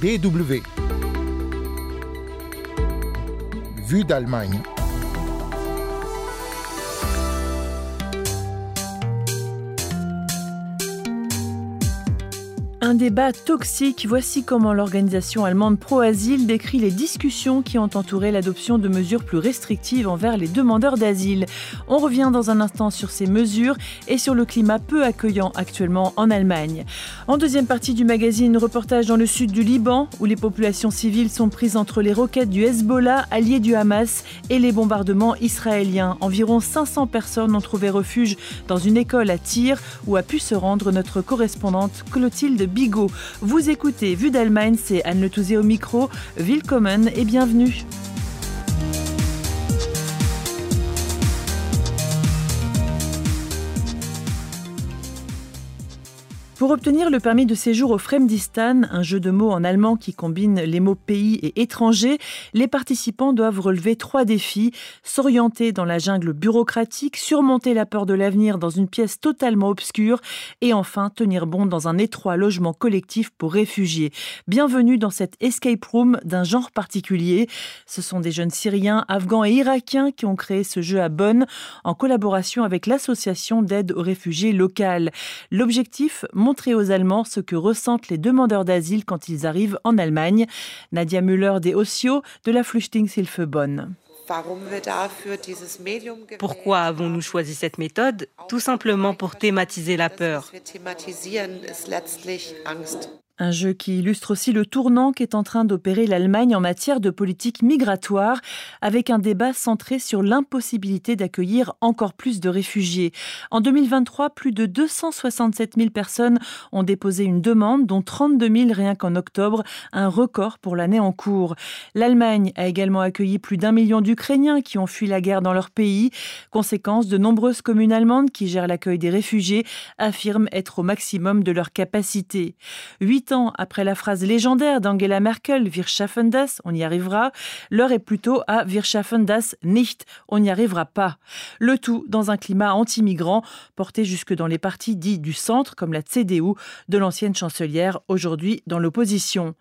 DW. Vue d'Allemagne. Un débat toxique, voici comment l'organisation allemande Pro-Asile décrit les discussions qui ont entouré l'adoption de mesures plus restrictives envers les demandeurs d'asile. On revient dans un instant sur ces mesures et sur le climat peu accueillant actuellement en Allemagne. En deuxième partie du magazine, reportage dans le sud du Liban, où les populations civiles sont prises entre les roquettes du Hezbollah, allié du Hamas, et les bombardements israéliens. Environ 500 personnes ont trouvé refuge dans une école à Tyr, où a pu se rendre notre correspondante Clotilde Bigot. Vous écoutez Vue d'Allemagne, c'est Anne Le Touzé au micro. Willkommen et bienvenue. Pour obtenir le permis de séjour au Fremdistan, un jeu de mots en allemand qui combine les mots pays et étranger, les participants doivent relever trois défis s'orienter dans la jungle bureaucratique, surmonter la peur de l'avenir dans une pièce totalement obscure et enfin tenir bon dans un étroit logement collectif pour réfugiés. Bienvenue dans cette escape room d'un genre particulier. Ce sont des jeunes Syriens, Afghans et Irakiens qui ont créé ce jeu à Bonn en collaboration avec l'association d'aide aux réfugiés locales. Montrer aux Allemands ce que ressentent les demandeurs d'asile quand ils arrivent en Allemagne. Nadia Müller des Ossio de la Flüchtlingshilfe Bonn. Pourquoi avons-nous choisi cette méthode? Tout simplement pour thématiser la peur. Un jeu qui illustre aussi le tournant qu'est en train d'opérer l'Allemagne en matière de politique migratoire, avec un débat centré sur l'impossibilité d'accueillir encore plus de réfugiés. En 2023, plus de 267 000 personnes ont déposé une demande, dont 32 000 rien qu'en octobre, un record pour l'année en cours. L'Allemagne a également accueilli plus d'un million d'Ukrainiens qui ont fui la guerre dans leur pays. Conséquence, de nombreuses communes allemandes qui gèrent l'accueil des réfugiés affirment être au maximum de leur capacité. Huit ans après la phrase légendaire d'Angela Merkel, Wir schaffen das, on y arrivera, l'heure est plutôt à Wir schaffen das nicht, on n'y arrivera pas. Le tout dans un climat anti-migrant porté jusque dans les partis dits du centre, comme la CDU de l'ancienne chancelière, aujourd'hui dans l'opposition.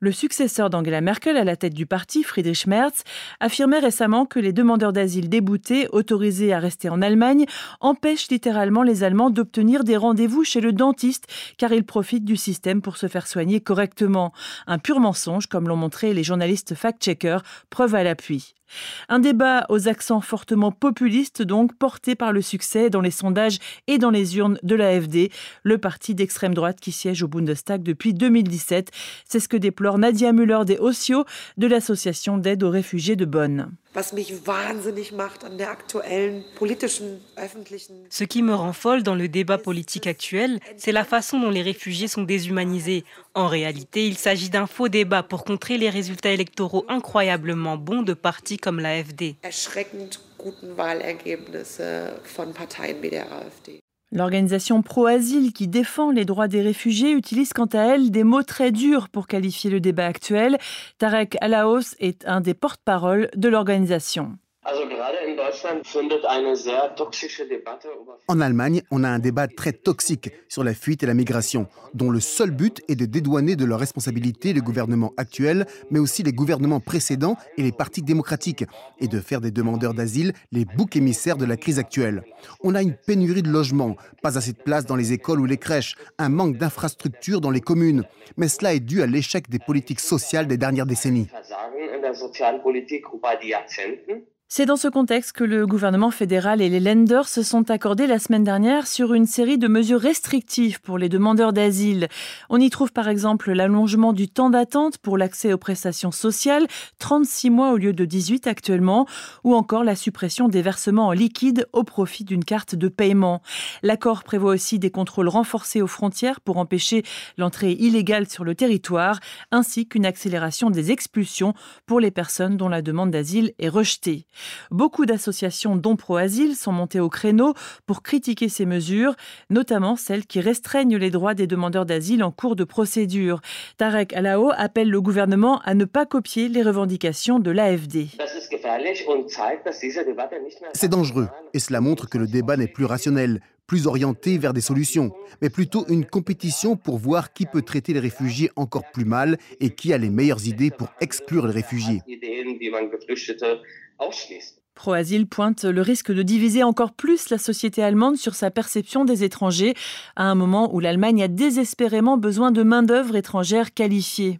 Le successeur d'Angela Merkel à la tête du parti, Friedrich Merz, affirmait récemment que les demandeurs d'asile déboutés, autorisés à rester en Allemagne, empêchent littéralement les Allemands d'obtenir des rendez-vous chez le dentiste, car ils profitent du système pour se faire soigner correctement. Un pur mensonge, comme l'ont montré les journalistes fact-checkers, preuve à l'appui. Un débat aux accents fortement populistes, donc porté par le succès dans les sondages et dans les urnes de l'AFD, le parti d'extrême droite qui siège au Bundestag depuis 2017. C'est ce que déplore Nadia Müller des Ossio de l'association d'aide aux réfugiés de Bonn. Ce qui me rend folle dans le débat politique actuel, c'est la façon dont les réfugiés sont déshumanisés. En réalité, il s'agit d'un faux débat pour contrer les résultats électoraux incroyablement bons de partis comme l'AFD. L'organisation pro-asile qui défend les droits des réfugiés utilise quant à elle des mots très durs pour qualifier le débat actuel. Tarek Alaos est un des porte-parole de l'organisation. En Allemagne, on a un débat très toxique sur la fuite et la migration, dont le seul but est de dédouaner de leurs responsabilités le gouvernement actuel, mais aussi les gouvernements précédents et les partis démocratiques, et de faire des demandeurs d'asile les boucs émissaires de la crise actuelle. On a une pénurie de logements, pas assez de place dans les écoles ou les crèches, un manque d'infrastructures dans les communes, mais cela est dû à l'échec des politiques sociales des dernières décennies. C'est dans ce contexte que le gouvernement fédéral et les lenders se sont accordés la semaine dernière sur une série de mesures restrictives pour les demandeurs d'asile. On y trouve par exemple l'allongement du temps d'attente pour l'accès aux prestations sociales, 36 mois au lieu de 18 actuellement, ou encore la suppression des versements en liquide au profit d'une carte de paiement. L'accord prévoit aussi des contrôles renforcés aux frontières pour empêcher l'entrée illégale sur le territoire, ainsi qu'une accélération des expulsions pour les personnes dont la demande d'asile est rejetée. Beaucoup d'associations dont pro-asile sont montées au créneau pour critiquer ces mesures, notamment celles qui restreignent les droits des demandeurs d'asile en cours de procédure. Tarek Alao appelle le gouvernement à ne pas copier les revendications de l'AFD. C'est dangereux et cela montre que le débat n'est plus rationnel. Plus orientée vers des solutions, mais plutôt une compétition pour voir qui peut traiter les réfugiés encore plus mal et qui a les meilleures idées pour exclure les réfugiés. Proasil pointe le risque de diviser encore plus la société allemande sur sa perception des étrangers, à un moment où l'Allemagne a désespérément besoin de main-d'œuvre étrangère qualifiée.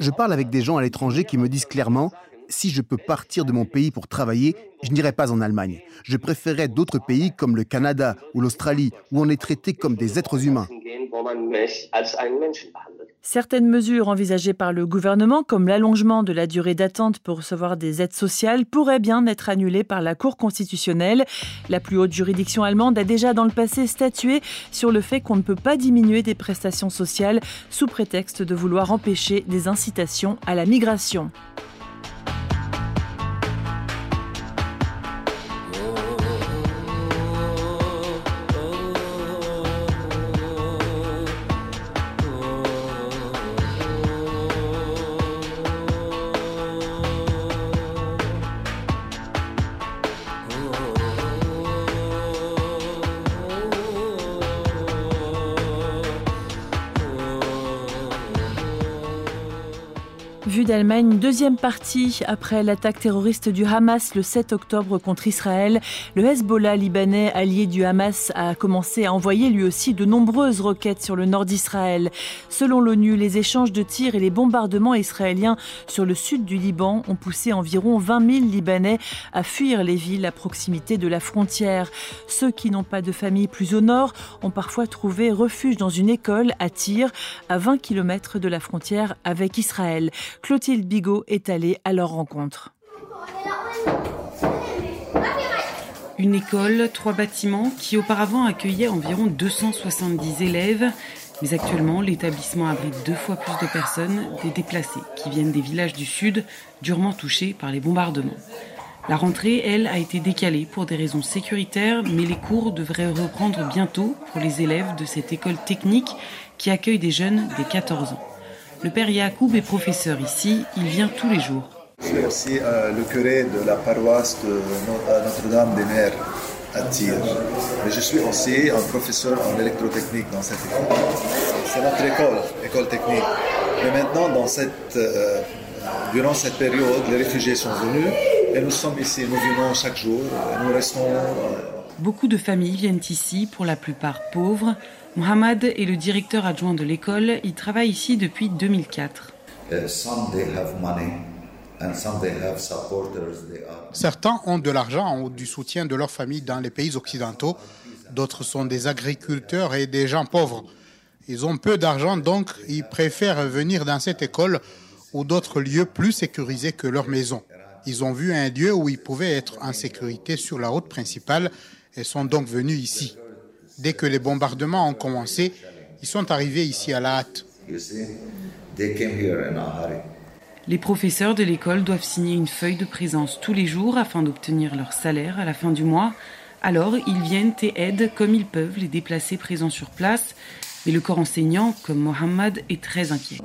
Je parle avec des gens à l'étranger qui me disent clairement si je peux partir de mon pays pour travailler, je n'irai pas en Allemagne. Je préférerais d'autres pays comme le Canada ou l'Australie, où on est traité comme des êtres humains. Certaines mesures envisagées par le gouvernement, comme l'allongement de la durée d'attente pour recevoir des aides sociales, pourraient bien être annulées par la Cour constitutionnelle. La plus haute juridiction allemande a déjà dans le passé statué sur le fait qu'on ne peut pas diminuer des prestations sociales sous prétexte de vouloir empêcher des incitations à la migration. Vue d'Allemagne, deuxième partie après l'attaque terroriste du Hamas le 7 octobre contre Israël. Le Hezbollah libanais allié du Hamas a commencé à envoyer lui aussi de nombreuses roquettes sur le nord d'Israël. Selon l'ONU, les échanges de tirs et les bombardements israéliens sur le sud du Liban ont poussé environ 20 000 Libanais à fuir les villes à proximité de la frontière. Ceux qui n'ont pas de famille plus au nord ont parfois trouvé refuge dans une école à Tyr, à 20 km de la frontière avec Israël. Clotilde Bigot est allée à leur rencontre. Une école, trois bâtiments qui auparavant accueillaient environ 270 élèves. Mais actuellement, l'établissement abrite deux fois plus de personnes, des déplacés qui viennent des villages du sud durement touchés par les bombardements. La rentrée, elle, a été décalée pour des raisons sécuritaires, mais les cours devraient reprendre bientôt pour les élèves de cette école technique qui accueille des jeunes dès 14 ans. Le père Yacoub est professeur ici, il vient tous les jours. Je suis aussi euh, le curé de la paroisse de Notre-Dame des Mers à Tyr. Mais je suis aussi un professeur en électrotechnique dans cette école. C'est notre école, école technique. Mais maintenant, dans cette, euh, durant cette période, les réfugiés sont venus et nous sommes ici. Nous venons chaque jour et nous restons. Euh, Beaucoup de familles viennent ici, pour la plupart pauvres. Mohamed est le directeur adjoint de l'école. Il travaille ici depuis 2004. Certains ont de l'argent ou du soutien de leur famille dans les pays occidentaux. D'autres sont des agriculteurs et des gens pauvres. Ils ont peu d'argent, donc ils préfèrent venir dans cette école ou d'autres lieux plus sécurisés que leur maison. Ils ont vu un lieu où ils pouvaient être en sécurité sur la route principale et sont donc venus ici. Dès que les bombardements ont commencé, ils sont arrivés ici à la hâte. Les professeurs de l'école doivent signer une feuille de présence tous les jours afin d'obtenir leur salaire à la fin du mois. Alors, ils viennent et aident comme ils peuvent les déplacés présents sur place. Mais le corps enseignant, comme Mohamed, est très inquiet.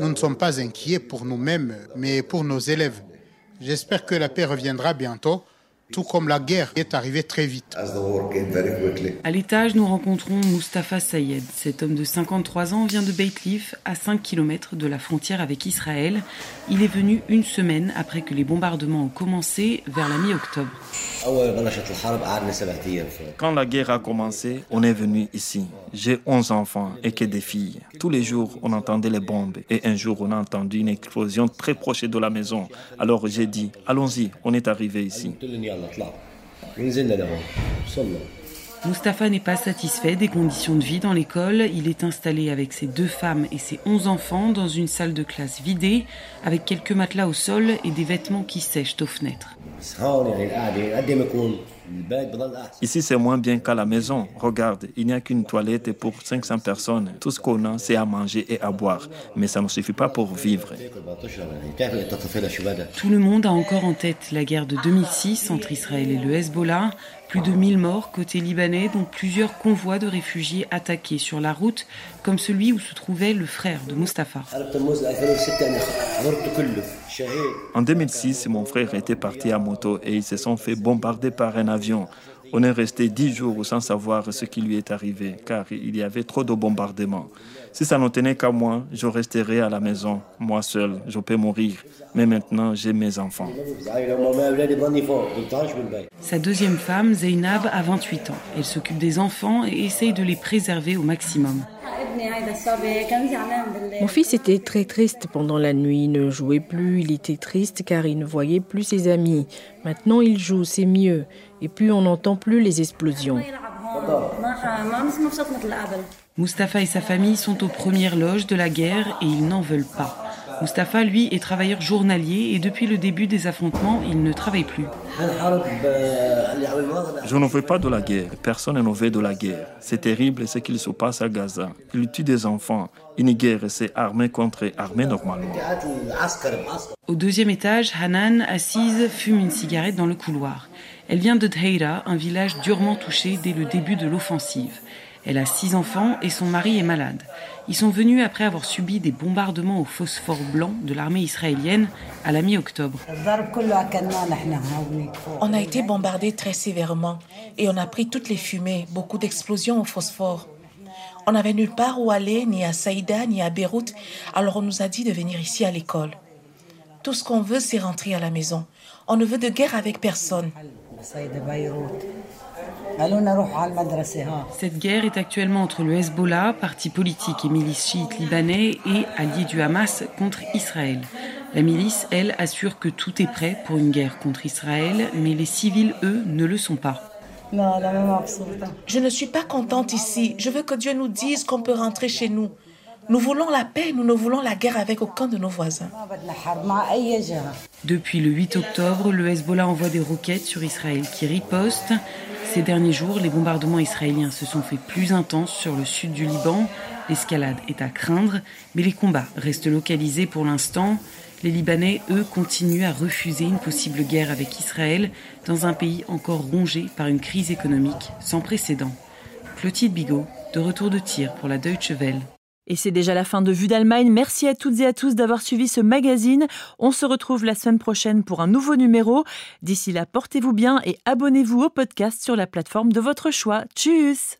Nous ne sommes pas inquiets pour nous-mêmes, mais pour nos élèves. J'espère que la paix reviendra bientôt tout comme la guerre est arrivée très vite. À l'étage, nous rencontrons Mustafa Sayed. Cet homme de 53 ans vient de Beit à 5 km de la frontière avec Israël. Il est venu une semaine après que les bombardements ont commencé vers la mi-octobre. Quand la guerre a commencé, on est venu ici. J'ai 11 enfants et que des filles. Tous les jours, on entendait les bombes et un jour, on a entendu une explosion très proche de la maison. Alors j'ai dit, allons-y, on est arrivé ici. Mustapha n'est pas satisfait des conditions de vie dans l'école. Il est installé avec ses deux femmes et ses onze enfants dans une salle de classe vidée, avec quelques matelas au sol et des vêtements qui sèchent aux fenêtres. Ici, c'est moins bien qu'à la maison. Regarde, il n'y a qu'une toilette pour 500 personnes. Tout ce qu'on a, c'est à manger et à boire. Mais ça ne suffit pas pour vivre. Tout le monde a encore en tête la guerre de 2006 entre Israël et le Hezbollah. Plus de 1000 morts côté libanais, dont plusieurs convois de réfugiés attaqués sur la route, comme celui où se trouvait le frère de Mustapha. En 2006, mon frère était parti à moto et ils se sont fait bombarder par un avion. On est resté dix jours sans savoir ce qui lui est arrivé, car il y avait trop de bombardements. Si ça ne tenait qu'à moi, je resterais à la maison, moi seul, je peux mourir. Mais maintenant, j'ai mes enfants. Sa deuxième femme, Zainab, a 28 ans. Elle s'occupe des enfants et essaye de les préserver au maximum. Mon fils était très triste pendant la nuit, il ne jouait plus, il était triste car il ne voyait plus ses amis. Maintenant il joue, c'est mieux, et puis on n'entend plus les explosions. Mustapha et sa famille sont aux premières loges de la guerre et ils n'en veulent pas. Mustapha, lui, est travailleur journalier et depuis le début des affrontements, il ne travaille plus. Je ne veux pas de la guerre. Personne ne veut de la guerre. C'est terrible ce qu'il se passe à Gaza. Il tue des enfants. Une guerre, c'est armée contre armée normalement. Au deuxième étage, Hanan, assise, fume une cigarette dans le couloir. Elle vient de Dheira, un village durement touché dès le début de l'offensive. Elle a six enfants et son mari est malade. Ils sont venus après avoir subi des bombardements au phosphore blanc de l'armée israélienne à la mi-octobre. On a été bombardés très sévèrement et on a pris toutes les fumées, beaucoup d'explosions au phosphore. On n'avait nulle part où aller, ni à Saïda, ni à Beyrouth, alors on nous a dit de venir ici à l'école. Tout ce qu'on veut, c'est rentrer à la maison. On ne veut de guerre avec personne. Cette guerre est actuellement entre le Hezbollah, parti politique et milice chiite libanais, et allié du Hamas contre Israël. La milice, elle, assure que tout est prêt pour une guerre contre Israël, mais les civils, eux, ne le sont pas. Je ne suis pas contente ici. Je veux que Dieu nous dise qu'on peut rentrer chez nous. Nous voulons la paix, nous ne voulons la guerre avec aucun de nos voisins. Depuis le 8 octobre, le Hezbollah envoie des roquettes sur Israël qui riposte. Ces derniers jours, les bombardements israéliens se sont fait plus intenses sur le sud du Liban. L'escalade est à craindre, mais les combats restent localisés pour l'instant. Les Libanais, eux, continuent à refuser une possible guerre avec Israël dans un pays encore rongé par une crise économique sans précédent. Clotilde Bigot, de retour de tir pour la Deutsche Welle. Et c'est déjà la fin de Vue d'Allemagne. Merci à toutes et à tous d'avoir suivi ce magazine. On se retrouve la semaine prochaine pour un nouveau numéro. D'ici là, portez-vous bien et abonnez-vous au podcast sur la plateforme de votre choix. Tchuss